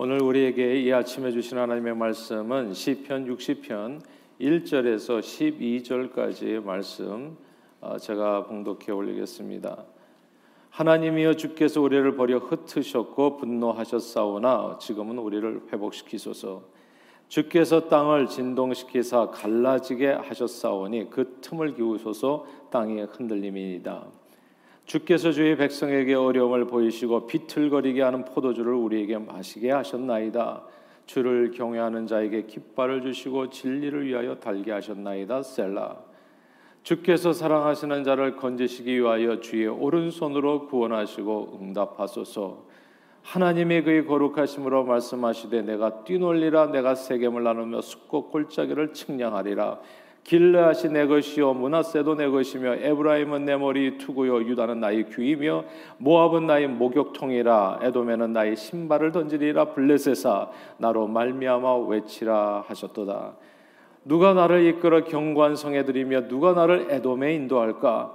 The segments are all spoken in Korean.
오늘 우리에게 이 아침에 주신 하나님의 말씀은 시편 60편 1절에서 12절까지의 말씀 어, 제가 봉독해 올리겠습니다. 하나님이여 주께서 우리를 버려 흩으셨고 분노하셨사오나 지금은 우리를 회복시키소서. 주께서 땅을 진동시키사 갈라지게 하셨사오니 그 틈을 기우소서 땅이 흔들림이니이다. 주께서 주의 백성에게 어려움을 보이시고 비틀거리게 하는 포도주를 우리에게 마시게 하셨나이다. 주를 경외하는 자에게 깃발을 주시고 진리를 위하여 달게 하셨나이다. 셀라. 주께서 사랑하시는 자를 건지시기 위하여 주의 오른손으로 구원하시고 응답하소서. 하나님이 그의 거룩하심으로 말씀하시되 내가 뛰놀리라 내가 세겜을 나누며 숫고 골짜기를 측량하리라. 길르앗이 내 것이요 문하세도 내 것이며 에브라임은 내 머리 투구요 유다는 나의 귀이며 모압은 나의 목욕통이라 에돔에는 나의 신발을 던지리라 블레셋아 나로 말미암아 외치라 하셨도다. 누가 나를 이끌어 경관성에 들이며 누가 나를 에돔에 인도할까?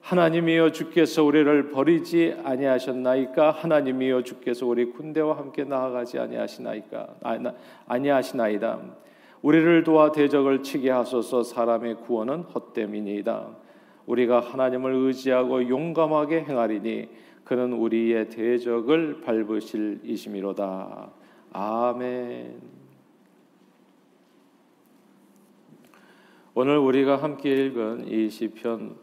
하나님이여 주께서 우리를 버리지 아니하셨나이까? 하나님이여 주께서 우리 군대와 함께 나아가지 아니하시나이까? 아니하시나이다 우리를 도와 대적을 치게 하소서 사람의 구원은 헛됨이니이다. 우리가 하나님을 의지하고 용감하게 행하리니 그는 우리의 대적을 밟으실 이심이로다. 아멘. 오늘 우리가 함께 읽은 이 시편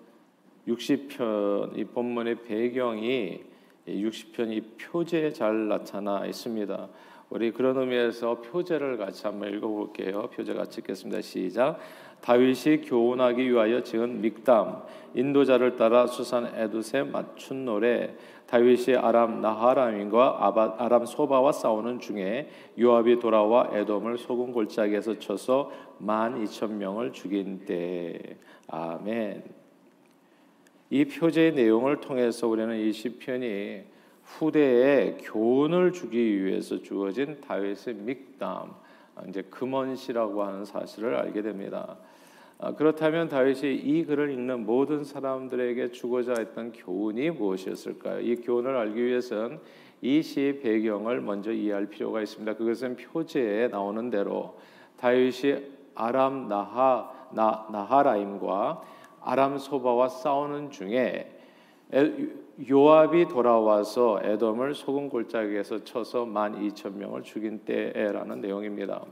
60편 이 본문의 배경이 60편 이 표제에 잘 나타나 있습니다. 우리 그런 의미에서 표제를 같이 한번 읽어볼게요. 표제 같이 읽겠습니다. 시작. 다윗이 교훈하기 위하여 지은 믹담 인도자를 따라 수산 에두세 맞춘 노래 다윗이 아람 나하람인과 아람 소바와 싸우는 중에 요압이 돌아와 에돔을 소금 골짜기에서 쳐서 만 이천 명을 죽인 때 아멘. 이 표제의 내용을 통해서 우리는 이 시편이 후대에 교훈을 주기 위해서 주어진 다윗의 믹담 이제 금언시라고 하는 사실을 알게 됩니다. 아, 그렇다면 다윗이 이 글을 읽는 모든 사람들에게 주고자 했던 교훈이 무엇이었을까요? 이 교훈을 알기 위해서는 이 시의 배경을 먼저 이해할 필요가 있습니다. 그것은 표제에 나오는 대로 다윗이 아람 나하 나, 나하라임과 아람 소바와 싸우는 중에 요압이 돌아와서 에돔을 소금 골짜기에서 쳐서 만 이천 명을 죽인 때라는 내용입니다.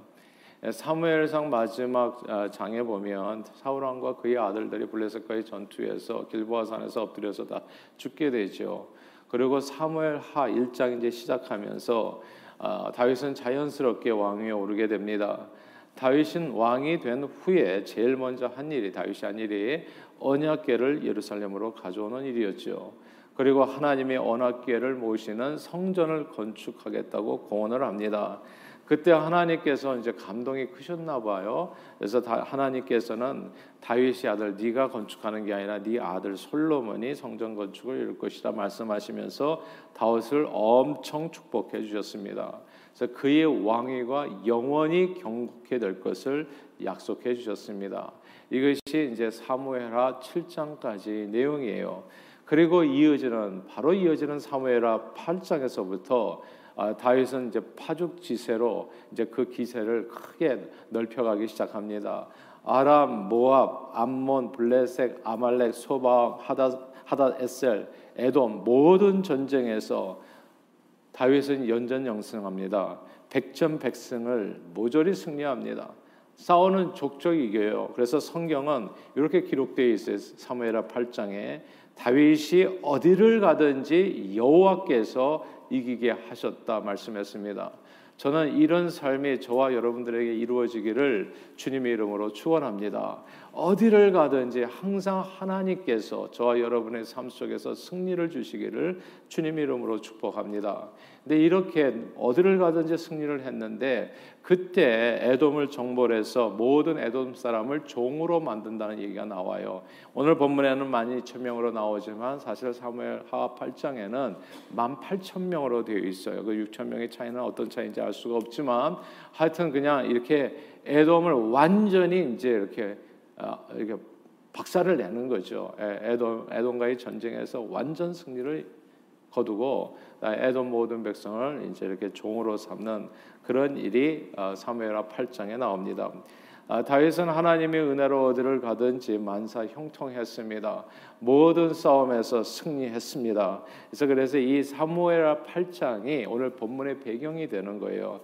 사무엘상 마지막 아, 장에 보면 사울 왕과 그의 아들들이 블레셋과의 전투에서 길보아 산에서 엎드려서 다 죽게 되죠. 그리고 사무엘 하 1장 이제 시작하면서 아, 다윗은 자연스럽게 왕위에 오르게 됩니다. 다윗은 왕이 된 후에 제일 먼저 한 일이 다윗이 한 일이 언약궤를 예루살렘으로 가져오는 일이었죠. 그리고 하나님의 언약궤를 모시는 성전을 건축하겠다고 공언을 합니다. 그때 하나님께서 이제 감동이 크셨나 봐요. 그래서 하나님께서는 다윗의 아들 네가 건축하는 게 아니라 네 아들 솔로몬이 성전 건축을 이룰 것이다 말씀하시면서 다윗을 엄청 축복해 주셨습니다. 그래서 그의 왕위가 영원히 경국해 될 것을 약속해 주셨습니다. 이것이 이제 사무엘하 7장까지 내용이에요. 그리고 이어지는 바로 이어지는 사무엘하 8장에서부터 아, 다윗은 이제 파죽 지세로 이제 그 기세를 크게 넓혀가기 시작합니다. 아람, 모압, 암몬, 블레셋, 아말렉, 소바, 하다 하다 에셀, 에돔 모든 전쟁에서 다윗은 연전영승합니다. 백전백승을 모조리 승리합니다. 싸우는 족족이 이겨요. 그래서 성경은 이렇게 기록되어 있어요. 사무엘하 8장에 다윗이 어디를 가든지 여호와께서 이기게 하셨다 말씀했습니다. 저는 이런 삶이 저와 여러분들에게 이루어지기를 주님의 이름으로 축원합니다. 어디를 가든지 항상 하나님께서 저와 여러분의 삶 속에서 승리를 주시기를 주님 이름으로 축복합니다. 근데 이렇게 어디를 가든지 승리를 했는데 그때 에돔을 정벌해서 모든 에돔 사람을 종으로 만든다는 얘기가 나와요. 오늘 본문에는 만 이 천 명으로 나오지만 사실 사무엘 하 8장에는 만 팔천 명으로 되어 있어요. 그 6천 명의 차이는 어떤 차이인지 알 수가 없지만 하여튼 그냥 이렇게 에돔을 완전히 이제 이렇게 어, 이렇게 박살을 내는 거죠. 에돔 에돔과의 전쟁에서 완전 승리를 거두고 에돔 모든 백성을 이제 이렇게 종으로 삼는 그런 일이 어, 사무엘하 8장에 나옵니다. 아, 다윗은 하나님의 은혜로 어디를 가든지 만사 형통했습니다. 모든 싸움에서 승리했습니다. 그래서 그래서 이 사무엘하 8장이 오늘 본문의 배경이 되는 거예요.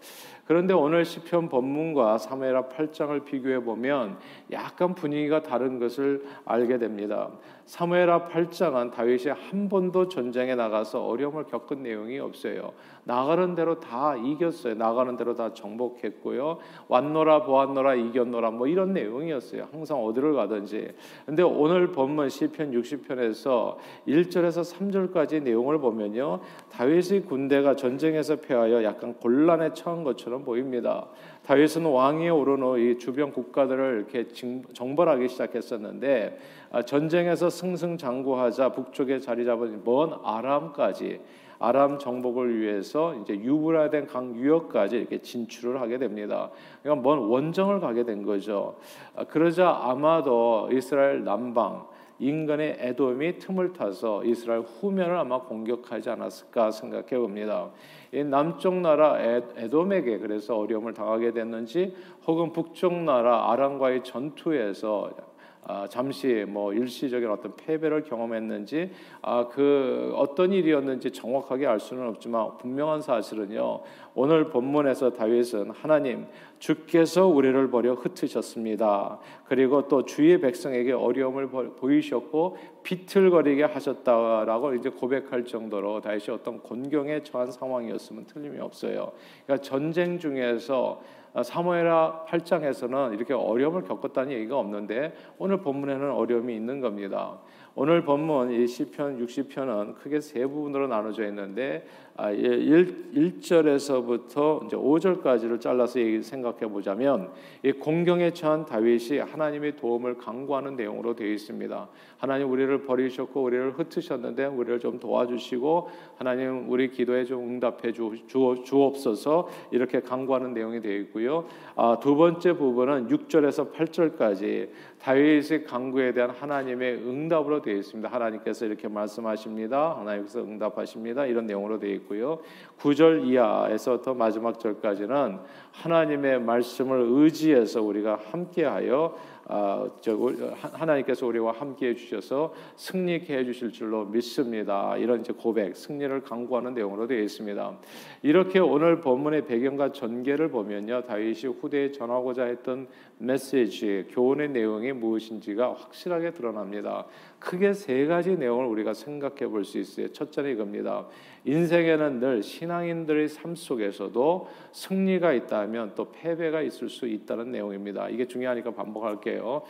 그런데 오늘 시편 본문과 사무엘하 8장을 비교해 보면 약간 분위기가 다른 것을 알게 됩니다. 사무엘하 8장은 다윗이 한 번도 전쟁에 나가서 어려움을 겪은 내용이 없어요. 나가는 대로 다 이겼어요. 나가는 대로 다 정복했고요. 왔노라 보았노라 이겼노라 뭐 이런 내용이었어요. 항상 어디를 가든지. 근데 오늘 본문 시편 60편에서 1절에서 3절까지 내용을 보면요. 다윗의 군대가 전쟁에서 패하여 약간 곤란에 처한 것처럼 보입니다. 다윗은 왕위에 오른 후 이 주변 국가들을 이렇게 정벌하기 시작했었는데 아, 전쟁에서 승승장구하자 북쪽에 자리 잡은 먼 아람까지 아람 정복을 위해서 이제 유브라덴 강 유역까지 이렇게 진출을 하게 됩니다. 그러니까 먼 원정을 가게 된 거죠. 아, 그러자 아마도 이스라엘 남방 인간의 에돔이 틈을 타서 이스라엘 후면을 아마 공격하지 않았을까 생각해 봅니다. 이 남쪽 나라 에돔에게 그래서 어려움을 당하게 됐는지 혹은 북쪽 나라 아람과의 전투에서 아, 잠시 뭐 일시적인 어떤 패배를 경험했는지 아, 그 어떤 일이었는지 정확하게 알 수는 없지만 분명한 사실은요. 오늘 본문에서 다윗은 하나님 주께서 우리를 버려 흩으셨습니다. 그리고 또 주의 백성에게 어려움을 보이셨고 비틀거리게 하셨다라고 이제 고백할 정도로 다윗이 어떤 곤경에 처한 상황이었으면 틀림이 없어요. 그러니까 전쟁 중에서 사무엘하 8장에서는 이렇게 어려움을 겪었다는 얘기가 없는데 오늘 본문에는 어려움이 있는 겁니다. 오늘 본문 이 시편 60편은 크게 세 부분으로 나눠져 있는데 1, 절에서부터 이제 5절까지를 잘라서 생각해 보자면 이 공경에 처한 다윗이 하나님의 도움을 강구하는 내용으로 되어 있습니다. 하나님 우리를 버리셨고 우리를 흩으셨는데 우리를 좀 도와주시고 하나님 우리 기도에 좀 응답해 주, 주 옵소서 이렇게 강구하는 내용이 되어 있고요. 아, 두 번째 부분은 6절에서 8절까지 다윗의 강구에 대한 하나님의 응답으로 되어 있습니다. 하나님께서 이렇게 말씀하십니다. 하나님께서 응답하십니다. 이런 내용으로 되어 있고 요. 9절 이하에서부터 마지막 절까지는 하나님의 말씀을 의지해서 우리가 함께하여 아, 저 하나님께서 우리와 함께 해 주셔서 승리케 해 주실 줄로 믿습니다. 이런 이제 고백, 승리를 강구하는 내용으로 되어 있습니다. 이렇게 오늘 본문의 배경과 전개를 보면요, 다윗이 후대에 전하고자 했던 메시지, 교훈의 내용이 무엇인지가 확실하게 드러납니다. 크게 세 가지 내용을 우리가 생각해 볼 수 있어요. 첫째는 이겁니다. 인생에는 늘 신앙인들의 삶 속에서도 승리가 있다면 또 패배가 있을 수 있다는 내용입니다. 이게 중요하니까 반복할게요. 아,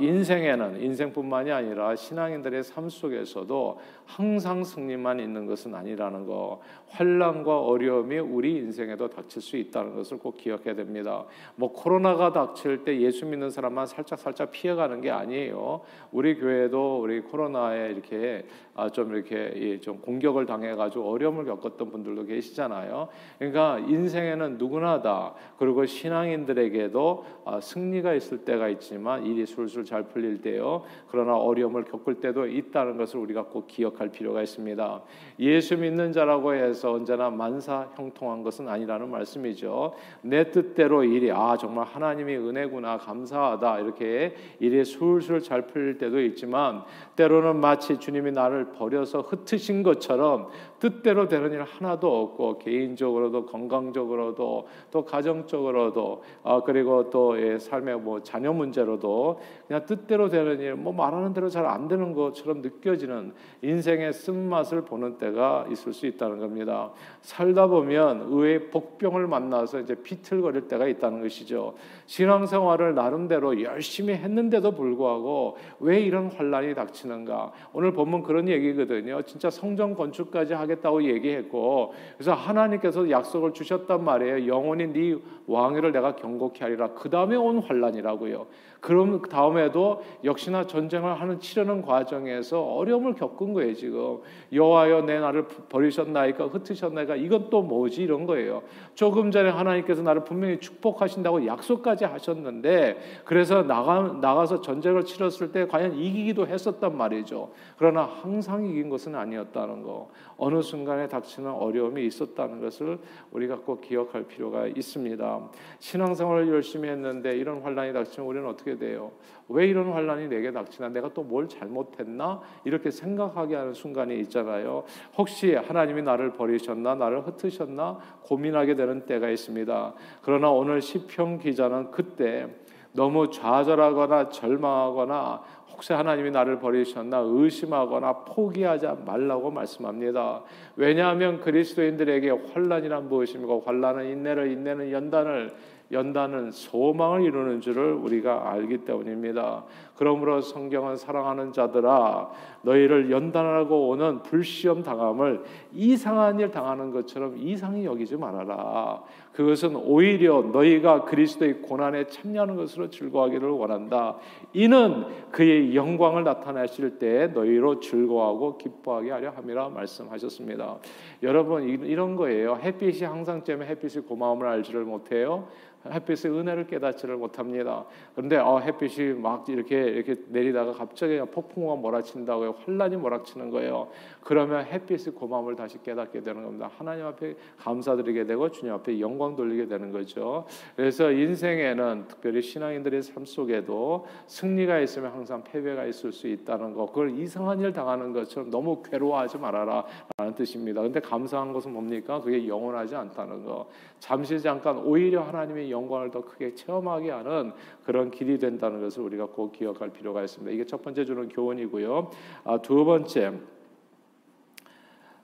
인생에는 인생뿐만이 아니라 신앙인들의 삶 속에서도 항상 승리만 있는 것은 아니라는 거. 환란과 어려움이 우리 인생에도 닥칠 수 있다는 것을 꼭 기억해야 됩니다. 뭐 코로나가 닥칠 때 예수 믿는 사람만 살짝 살짝 피해가는 게 아니에요. 우리 교회도 우리 코로나에 이렇게 아, 좀 이렇게 좀 공격을 당해가지고 어려움을 겪었던 분들도 계시잖아요. 그러니까 인생에는 누구나 다 그리고 신앙인들에게도 아, 승리가 있을 때가 있지만 일이 술술 잘 풀릴 때요. 그러나 어려움을 겪을 때도 있다는 것을 우리가 꼭 기억할 필요가 있습니다. 예수 믿는 자라고 해서 언제나 만사 형통한 것은 아니라는 말씀이죠. 내 뜻대로 일이 아 정말 하나님의 은혜구나 감사하다 이렇게 일이 술술 잘 풀릴 때도 있지만 때로는 마치 주님이 나를 버려서 흩으신 것처럼 뜻대로 되는 일 하나도 없고 개인적으로도 건강적으로도 또 가정적으로도 아 그리고 또 예, 삶의 뭐 자녀 문제로도 그냥 뜻대로 되는 일 뭐 말하는 대로 잘 안 되는 것처럼 느껴지는 인생의 쓴맛을 보는 때가 있을 수 있다는 겁니다. 살다 보면 의외의 복병을 만나서 이제 비틀거릴 때가 있다는 것이죠. 신앙생활을 나름대로 열심히 했는데도 불구하고 왜 이런 환란이 닥치는가? 오늘 본문 그런 얘기거든요. 진짜 성전 건축까지 하게 하겠다고 얘기했고 그래서 하나님께서 약속을 주셨단 말이에요. 영원히 네 왕위를 내가 경고케 하리라. 그 다음에 온 환란이라고요. 그럼 다음에도 역시나 전쟁을 하는 치르는 과정에서 어려움을 겪은 거예요 지금 여호와여 내 나를 버리셨나이까 흩으셨나이까 이건 또 뭐지 이런 거예요. 조금 전에 하나님께서 나를 분명히 축복하신다고 약속까지 하셨는데 그래서 나가 나가서 전쟁을 치렀을 때 과연 이기기도 했었단 말이죠. 그러나 항상 이긴 것은 아니었다는 거. 어느 순간에 닥치는 어려움이 있었다는 것을 우리가 꼭 기억할 필요가 있습니다. 신앙생활을 열심히 했는데 이런 환란이 닥치면 우리는 어떻게 돼요? 왜 이런 환란이 내게 닥치나? 내가 또 뭘 잘못했나? 이렇게 생각하게 하는 순간이 있잖아요. 혹시 하나님이 나를 버리셨나? 나를 흩으셨나? 고민하게 되는 때가 있습니다. 그러나 오늘 시편 기자는 그때 너무 좌절하거나 절망하거나 혹시 하나님이 나를 버리셨나 의심하거나 포기하지 말라고 말씀합니다. 왜냐하면 그리스도인들에게 환란이란 무엇입니까? 환란은 인내를 인내는 연단을 연단은 소망을 이루는 줄을 우리가 알기 때문입니다. 그러므로 성경은 사랑하는 자들아 너희를 연단하고 오는 불시험 당함을 이상한 일 당하는 것처럼 이상히 여기지 말아라. 그것은 오히려 너희가 그리스도의 고난에 참여하는 것으로 즐거워하기를 원한다. 이는 그의 영광을 나타내실 때 너희로 즐거워하고 기뻐하게 하려 함이라 말씀하셨습니다. 여러분 이런 거예요. 햇빛이 항상 쬐면 햇빛이 고마움을 알지를 못해요. 햇빛의 은혜를 깨닫지를 못합니다. 그런데 어, 햇빛이 막 이렇게 이렇게 내리다가 갑자기 폭풍우가 몰아친다고요. 환란이 몰아치는 거예요. 그러면 햇빛의 고마움을 다시 깨닫게 되는 겁니다. 하나님 앞에 감사드리게 되고 주님 앞에 영광 돌리게 되는 거죠. 그래서 인생에는 특별히 신앙인들의 삶 속에도 승리가 있으면 항상 패배가 있을 수 있다는 거. 그걸 이상한 일 당하는 것처럼 너무 괴로워하지 말아라 라는 뜻입니다. 근데 감사한 것은 뭡니까? 그게 영원하지 않다는 거. 잠시 잠깐 오히려 하나님의 영광을 더 크게 체험하게 하는 그런 길이 된다는 것을 우리가 꼭 기억할 필요가 있습니다. 이게 첫 번째 주는 교훈이고요. 아, 두 번째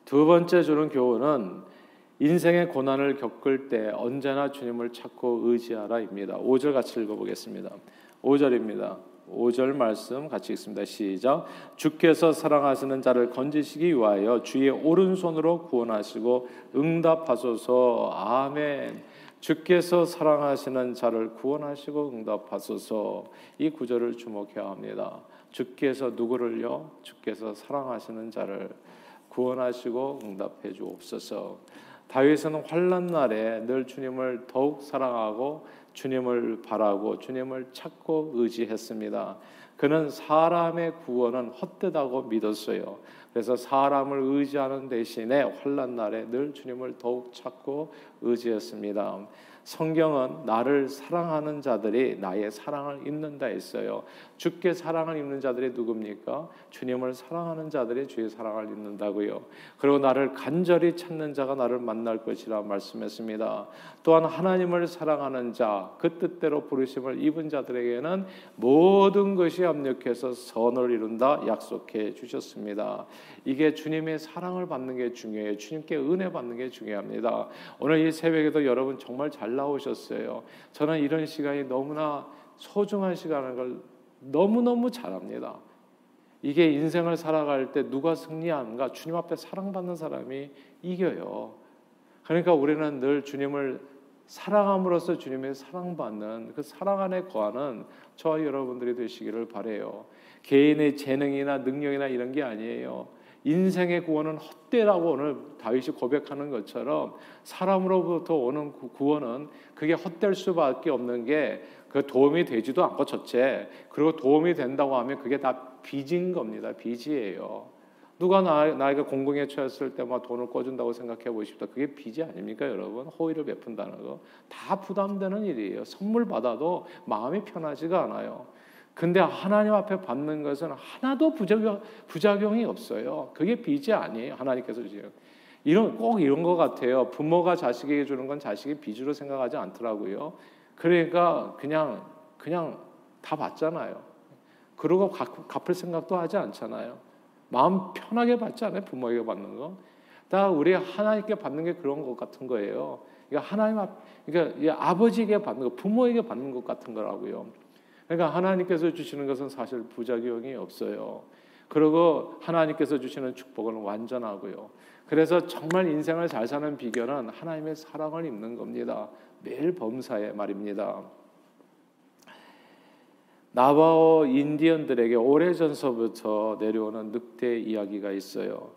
두 번째 주는 교훈은 인생의 고난을 겪을 때 언제나 주님을 찾고 의지하라입니다. 5절 같이 읽어보겠습니다. 5절입니다. 5절 말씀 같이 읽습니다. 시작. 주께서 사랑하시는 자를 건지시기 위하여 주의 오른손으로 구원하시고 응답하소서. 아멘. 주께서 사랑하시는 자를 구원하시고 응답하소서. 이 구절을 주목해야 합니다. 주께서 누구를요? 주께서 사랑하시는 자를 구원하시고 응답해 주옵소서. 다윗은 환란 날에 늘 주님을 더욱 사랑하고 주님을 바라고 주님을 찾고 의지했습니다. 그는 사람의 구원은 헛되다고 믿었어요. 그래서 사람을 의지하는 대신에 환란 날에 늘 주님을 더욱 찾고 의지했습니다. 성경은 나를 사랑하는 자들이 나의 사랑을 입는다 했어요. 주께 사랑을 입는 자들이 누굽니까? 주님을 사랑하는 자들이 주의 사랑을 입는다고요. 그리고 나를 간절히 찾는 자가 나를 만날 것이라 말씀했습니다. 또한 하나님을 사랑하는 자, 그 뜻대로 부르심을 입은 자들에게는 모든 것이 합력해서 선을 이룬다 약속해 주셨습니다. 이게 주님의 사랑을 받는 게 중요해요. 주님께 은혜 받는 게 중요합니다. 오늘 이 새벽에도 여러분 정말 잘 나오셨어요. 저는 이런 시간이 너무나 소중한 시간인 걸 너무너무 잘합니다. 이게 인생을 살아갈 때 누가 승리하는가? 주님 앞에 사랑받는 사람이 이겨요. 그러니까 우리는 늘 주님을 사랑함으로써 주님의 사랑받는 그 사랑 안에 거하는 저와 여러분들이 되시기를 바래요. 개인의 재능이나 능력이나 이런 게 아니에요. 인생의 구원은 헛되라고 오늘 다윗이 고백하는 것처럼 사람으로부터 오는 구원은 그게 헛될 수밖에 없는 게 그 도움이 되지도 않고 첫째 그리고 도움이 된다고 하면 그게 다 빚인 겁니다. 빚이에요. 누가 나, 나이가 공공에 처했을 때 막 돈을 꿔준다고 생각해 보십시오. 그게 빚이 아닙니까, 여러분? 호의를 베푼다는 거. 다 부담되는 일이에요. 선물 받아도 마음이 편하지가 않아요. 근데 하나님 앞에 받는 것은 하나도 부작용, 부작용이 없어요. 그게 빚이 아니에요. 하나님께서 주세요. 이런 꼭 이런 것 같아요. 부모가 자식에게 주는 건 자식이 빚으로 생각하지 않더라고요. 그러니까 그냥 그냥 다 받잖아요. 그러고 갚을 생각도 하지 않잖아요. 마음 편하게 받지 않아요. 부모에게 받는 거. 다 우리 하나님께 받는 게 그런 것 같은 거예요. 그러니까 하나님 앞, 그러니까 아버지에게 받는 거, 부모에게 받는 것 같은 거라고요. 그러니까 하나님께서 주시는 것은 사실 부작용이 없어요. 그리고 하나님께서 주시는 축복은 완전하고요. 그래서 정말 인생을 잘 사는 비결은 하나님의 사랑을 입는 겁니다. 매일 범사에 말입니다. 나바오 인디언들에게 오래전서부터 내려오는 늑대 이야기가 있어요.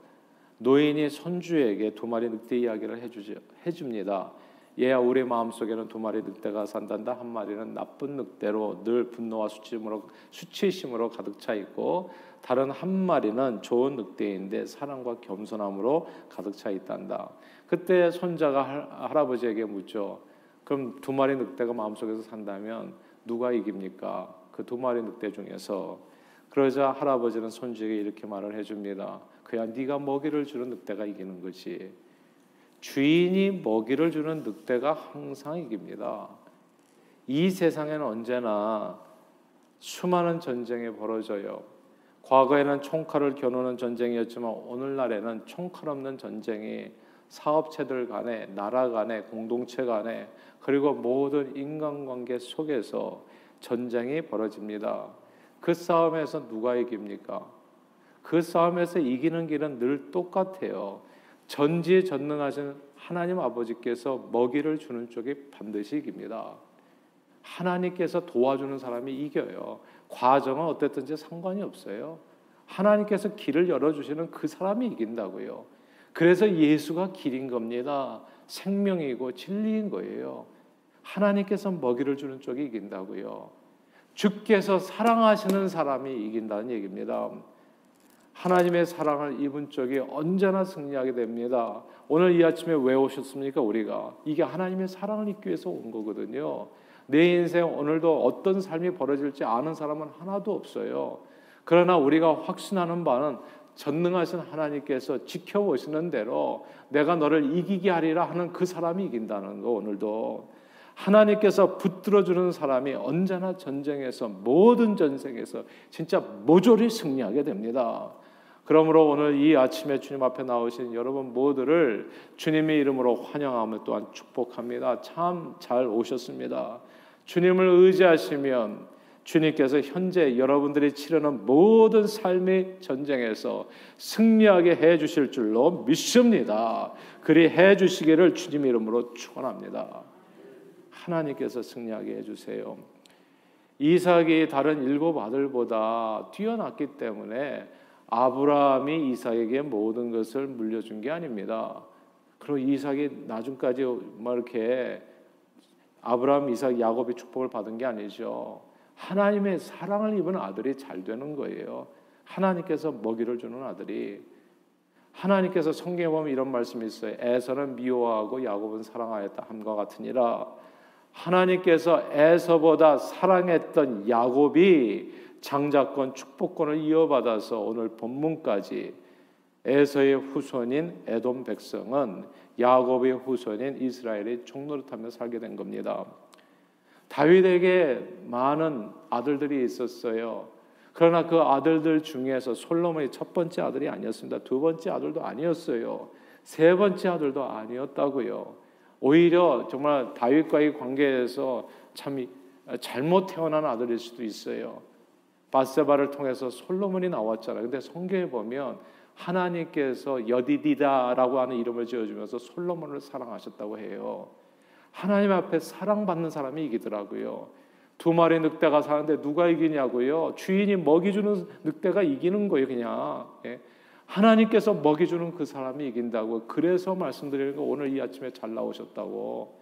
노인이 손주에게 두 마리 늑대 이야기를 해주죠, 해줍니다. 얘야 우리 마음속에는 두 마리 늑대가 산단다 한 마리는 나쁜 늑대로 늘 분노와 수치심으로 수치심으로 가득 차 있고 다른 한 마리는 좋은 늑대인데 사랑과 겸손함으로 가득 차 있단다. 그때 손자가 할아버지에게 묻죠. 그럼 두 마리 늑대가 마음속에서 산다면 누가 이깁니까? 그 두 마리 늑대 중에서 그러자 할아버지는 손주에게 이렇게 말을 해줍니다. 그야 네가 먹이를 주는 늑대가 이기는 거지. 주인이 먹이를 주는 늑대가 항상 이깁니다. 이 세상에는 언제나 수많은 전쟁이 벌어져요. 과거에는 총칼을 겨누는 전쟁이었지만 오늘날에는 총칼 없는 전쟁이 사업체들 간에 나라 간에 공동체 간에 그리고 모든 인간관계 속에서 전쟁이 벌어집니다. 그 싸움에서 누가 이깁니까? 그 싸움에서 이기는 길은 늘 똑같아요. 전지전능하신 하나님 아버지께서 먹이를 주는 쪽이 반드시 이깁니다. 하나님께서 도와주는 사람이 이겨요. 과정은 어땠든지 상관이 없어요. 하나님께서 길을 열어주시는 그 사람이 이긴다고요. 그래서 예수가 길인 겁니다. 생명이고 진리인 거예요. 하나님께서 먹이를 주는 쪽이 이긴다고요. 주께서 사랑하시는 사람이 이긴다는 얘기입니다. 하나님의 사랑을 입은 쪽이 언제나 승리하게 됩니다. 오늘 이 아침에 왜 오셨습니까? 우리가 이게 하나님의 사랑을 입기 위해서 온 거거든요. 내 인생 오늘도 어떤 삶이 벌어질지 아는 사람은 하나도 없어요. 그러나 우리가 확신하는 바는 전능하신 하나님께서 지켜보시는 대로 내가 너를 이기게 하리라 하는 그 사람이 이긴다는 거 오늘도 하나님께서 붙들어 주는 사람이 언제나 전쟁에서 모든 전쟁에서 진짜 모조리 승리하게 됩니다. 그러므로 오늘 이 아침에 주님 앞에 나오신 여러분 모두를 주님의 이름으로 환영하며 또한 축복합니다. 참 잘 오셨습니다. 주님을 의지하시면 주님께서 현재 여러분들이 치르는 모든 삶의 전쟁에서 승리하게 해 주실 줄로 믿습니다. 그리 해 주시기를 주님 이름으로 축원합니다. 하나님께서 승리하게 해 주세요. 이삭이 다른 일곱 아들보다 뛰어났기 때문에 아브라함이 이삭에게 모든 것을 물려준 게 아닙니다. 그리고 이삭이 나중까지 뭐 이렇게 아브라함, 이삭, 야곱의 축복을 받은 게 아니죠. 하나님의 사랑을 입은 아들이 잘 되는 거예요. 하나님께서 먹이를 주는 아들이 하나님께서 성경에 보면 이런 말씀이 있어요. 에서는 미워하고 야곱은 사랑하였다 함과 같으니라. 하나님께서 에서보다 사랑했던 야곱이 장자권 축복권을 이어받아서 오늘 본문까지 에서의 후손인 에돔 백성은 야곱의 후손인 이스라엘의 종노릇하며 살게 된 겁니다. 다윗에게 많은 아들들이 있었어요. 그러나 그 아들들 중에서 솔로몬이 첫 번째 아들이 아니었습니다. 두 번째 아들도 아니었어요. 세 번째 아들도 아니었다고요. 오히려 정말 다윗과의 관계에서 참 잘못 태어난 아들일 수도 있어요. 바세바를 통해서 솔로몬이 나왔잖아요. 근데 성경에 보면 하나님께서 여디디다라고 하는 이름을 지어주면서 솔로몬을 사랑하셨다고 해요. 하나님 앞에 사랑받는 사람이 이기더라고요. 두 마리 늑대가 사는데 누가 이기냐고요? 주인이 먹이 주는 늑대가 이기는 거예요, 그냥. 예. 하나님께서 먹이 주는 그 사람이 이긴다고. 그래서 말씀드리는 거 오늘 이 아침에 잘 나오셨다고.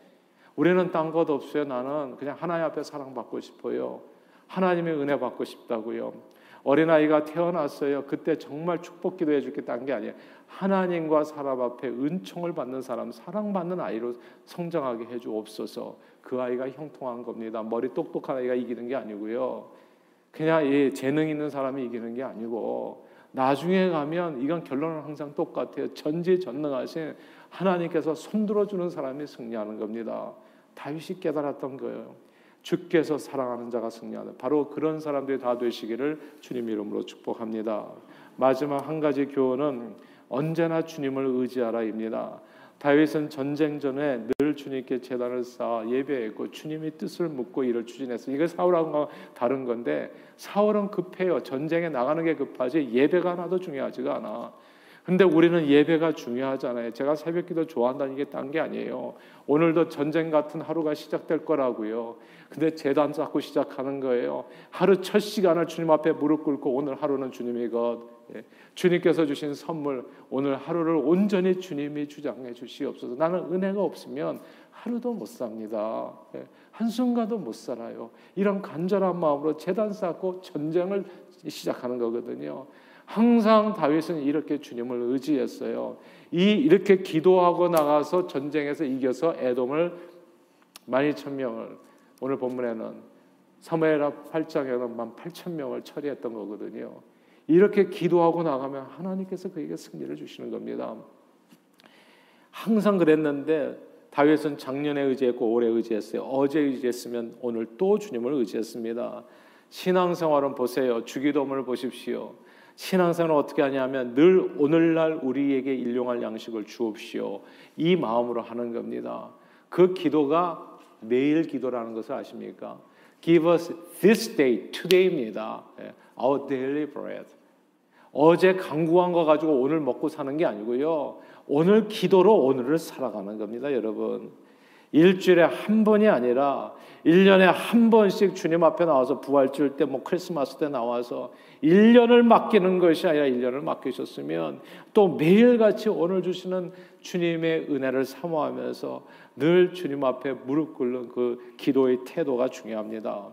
우리는 딴 것 없어요. 나는 그냥 하나님 앞에 사랑받고 싶어요. 하나님의 은혜 받고 싶다고요. 어린아이가 태어났어요. 그때 정말 축복 기도해 주겠다는 게 아니에요. 하나님과 사람 앞에 은총을 받는 사람, 사랑받는 아이로 성장하게 해 주옵소서. 그 아이가 형통한 겁니다. 머리 똑똑한 아이가 이기는 게 아니고요. 그냥 이 재능 있는 사람이 이기는 게 아니고 나중에 가면 이건 결론은 항상 똑같아요. 전지전능하신 하나님께서 손들어 주는 사람이 승리하는 겁니다. 다윗이 깨달았던 거예요. 주께서 사랑하는 자가 승리하는 바로 그런 사람들이 다 되시기를 주님 이름으로 축복합니다. 마지막 한 가지 교훈은 언제나 주님을 의지하라입니다. 다윗은 전쟁 전에 늘 주님께 제단을 쌓아 예배했고 주님의 뜻을 묻고 일을 추진했어. 이게 사울하고 다른 건데 사울은 급해요. 전쟁에 나가는 게 급하지 예배가 하나도 중요하지가 않아. 근데 우리는 예배가 중요하잖아요. 제가 새벽기도 좋아한다는 게 딴 게 아니에요. 오늘도 전쟁 같은 하루가 시작될 거라고요. 근데 재단 쌓고 시작하는 거예요. 하루 첫 시간을 주님 앞에 무릎 꿇고 오늘 하루는 주님의 것. 예. 주님께서 주신 선물 오늘 하루를 온전히 주님이 주장해 주시옵소서. 나는 은혜가 없으면 하루도 못 삽니다. 예. 한순간도 못 살아요. 이런 간절한 마음으로 재단 쌓고 전쟁을 시작하는 거거든요. 항상 다윗은 이렇게 주님을 의지했어요. 이 이렇게 기도하고 나가서 전쟁에서 이겨서 에돔을 12,000명을 오늘 본문에는 사무엘하 8장에는 18,000명을 처리했던 거거든요. 이렇게 기도하고 나가면 하나님께서 그에게 승리를 주시는 겁니다. 항상 그랬는데 다윗은 작년에 의지했고 올해 의지했어요. 어제 의지했으면 오늘 또 주님을 의지했습니다. 신앙생활은 보세요. 주기도문을 보십시오. 신앙생활을 어떻게 하냐면 늘 오늘날 우리에게 일용할 양식을 주옵시오. 이 마음으로 하는 겁니다. 그 기도가 매일 기도라는 것을 아십니까? Give us this day, today입니다. Our daily bread. 어제 강구한 거 가지고 오늘 먹고 사는 게 아니고요. 오늘 기도로 오늘을 살아가는 겁니다, 여러분. 일주일에 한 번이 아니라 1년에 한 번씩 주님 앞에 나와서 부활절 때 뭐 크리스마스 때 나와서 1년을 맡기는 것이 아니라 1년을 맡기셨으면 또 매일같이 오늘 주시는 주님의 은혜를 사모하면서 늘 주님 앞에 무릎 꿇는 그 기도의 태도가 중요합니다.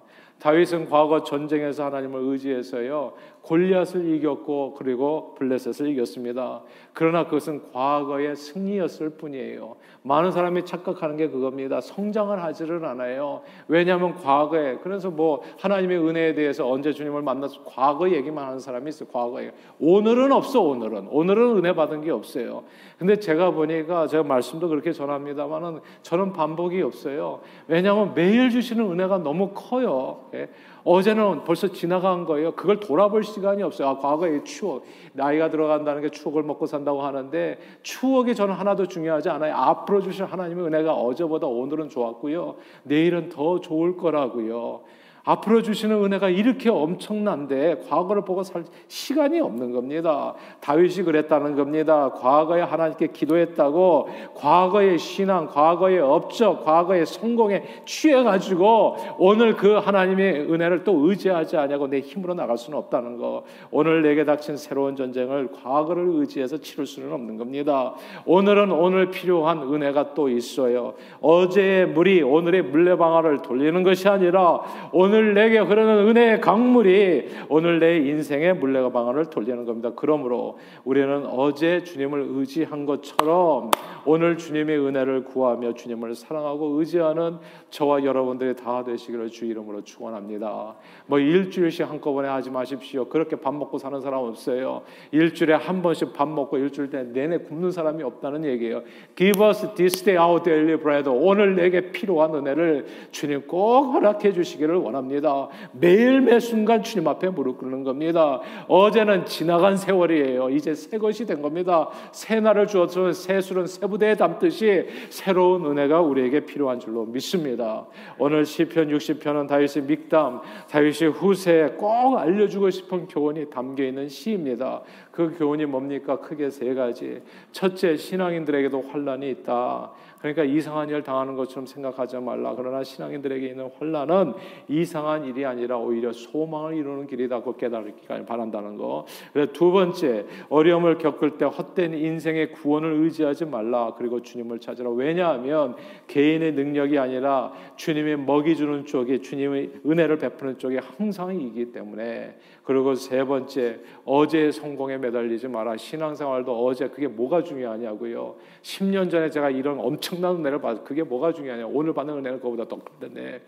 다윗은 과거 전쟁에서 하나님을 의지해서요 골리앗을 이겼고 그리고 블레셋을 이겼습니다. 그러나 그것은 과거의 승리였을 뿐이에요. 많은 사람이 착각하는 게 그겁니다. 성장을 하지를 않아요. 왜냐하면 과거에 그래서 뭐 하나님의 은혜에 대해서 언제 주님을 만나서 과거 얘기만 하는 사람이 있어요. 과거에 오늘은 없어 오늘은 오늘은 은혜 받은 게 없어요. 근데 제가 보니까 제가 말씀도 그렇게 전합니다만은 저는 반복이 없어요. 왜냐하면 매일 주시는 은혜가 너무 커요. 예? 어제는 벌써 지나간 거예요. 그걸 돌아볼 시간이 없어요. 아, 과거의 추억. 나이가 들어간다는 게 추억을 먹고 산다고 하는데 추억이 저는 하나도 중요하지 않아요. 앞으로 주신 하나님의 은혜가 어제보다 오늘은 좋았고요. 내일은 더 좋을 거라고요. 앞으로 주시는 은혜가 이렇게 엄청난데 과거를 보고 살 시간이 없는 겁니다. 다윗이 그랬다는 겁니다. 과거에 하나님께 기도했다고 과거의 신앙, 과거의 업적, 과거의 성공에 취해 가지고 오늘 그 하나님의 은혜를 또 의지하지 않냐고 내 힘으로 나갈 수는 없다는 거. 오늘 내게 닥친 새로운 전쟁을 과거를 의지해서 치를 수는 없는 겁니다. 오늘은 오늘 필요한 은혜가 또 있어요. 어제의 물이 오늘의 물레방아를 돌리는 것이 아니라 오늘 오늘 내게 흐르는 은혜의 강물이 오늘 내 인생의 물레가 방안을 돌리는 겁니다. 그러므로 우리는 어제 주님을 의지한 것처럼 오늘 주님의 은혜를 구하며 주님을 사랑하고 의지하는 저와 여러분들이 다 되시기를 주 이름으로 축원합니다. 뭐 일주일씩 한꺼번에 하지 마십시오. 그렇게 밥 먹고 사는 사람 없어요. 일주일에 한 번씩 밥 먹고 일주일 때 내내 굶는 사람이 없다는 얘기예요. Give us this day our daily bread. 오늘 내게 필요한 은혜를 주님 꼭 허락해 주시기를 원합니다. 합니다. 매일 매 순간 주님 앞에 무릎 꿇는 겁니다. 어제는 지나간 세월이에요. 이제 새 것이 된 겁니다. 새 날을 주어서 새 술은 새 부대에 담듯이 새로운 은혜가 우리에게 필요한 줄로 믿습니다. 오늘 시편 60편은 다윗의 믹담, 다윗의 후세에 꼭 알려주고 싶은 교훈이 담겨 있는 시입니다. 그 교훈이 뭡니까? 크게 세 가지. 첫째, 신앙인들에게도 환란이 있다. 그러니까 이상한 일 당하는 것처럼 생각하지 말라. 그러나 신앙인들에게 있는 환란은 이상한 일이 아니라 오히려 소망을 이루는 길이다고 깨달기를 바란다는 거. 그래서 두 번째 어려움을 겪을 때 헛된 인생의 구원을 의지하지 말라. 그리고 주님을 찾으라. 왜냐하면 개인의 능력이 아니라 주님의 먹이 주는 쪽이 주님의 은혜를 베푸는 쪽이 항상 이기 때문에 그리고 세 번째 어제의 성공에 매달리지 마라. 신앙생활도 어제 그게 뭐가 중요하냐고요. 10년 전에 제가 이런 엄청 난 은혜를 받 그게 뭐가 중요하냐. 오늘 받는 은혜는 그보다 더 큰데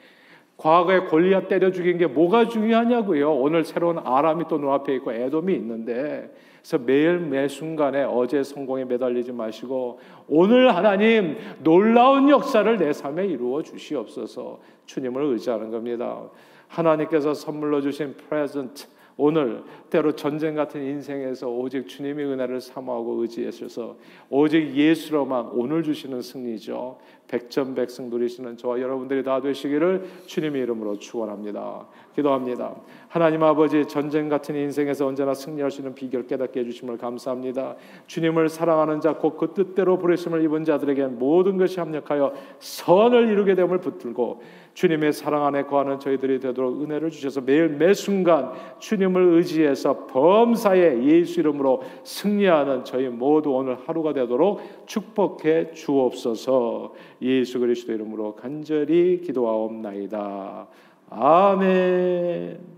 과거에 골리앗 때려 죽인 게 뭐가 중요하냐고요. 오늘 새로운 아람이 또 눈앞에 있고 에돔이 있는데 그래서 매일 매 순간에 어제 성공에 매달리지 마시고 오늘 하나님 놀라운 역사를 내 삶에 이루어 주시옵소서 주님을 의지하는 겁니다. 하나님께서 선물로 주신 프레젠트 오늘 때로 전쟁 같은 인생에서 오직 주님의 은혜를 사모하고 의지하셔서 오직 예수로만 오늘 주시는 승리죠. 백전백승 누리시는 저와 여러분들이 다 되시기를 주님의 이름으로 축원합니다. 기도합니다. 하나님 아버지 전쟁 같은 인생에서 언제나 승리할 수 있는 비결 깨닫게 해주심을 감사합니다. 주님을 사랑하는 자 곧 그 뜻대로 부르심을 입은 자들에게 모든 것이 합력하여 선을 이루게 됨을 붙들고 주님의 사랑 안에 거하는 저희들이 되도록 은혜를 주셔서 매일 매 순간 주님을 의지해서 범사에 예수 이름으로 승리하는 저희 모두 오늘 하루가 되도록 축복해 주옵소서. 예수 그리스도 이름으로 간절히 기도하옵나이다. 아멘.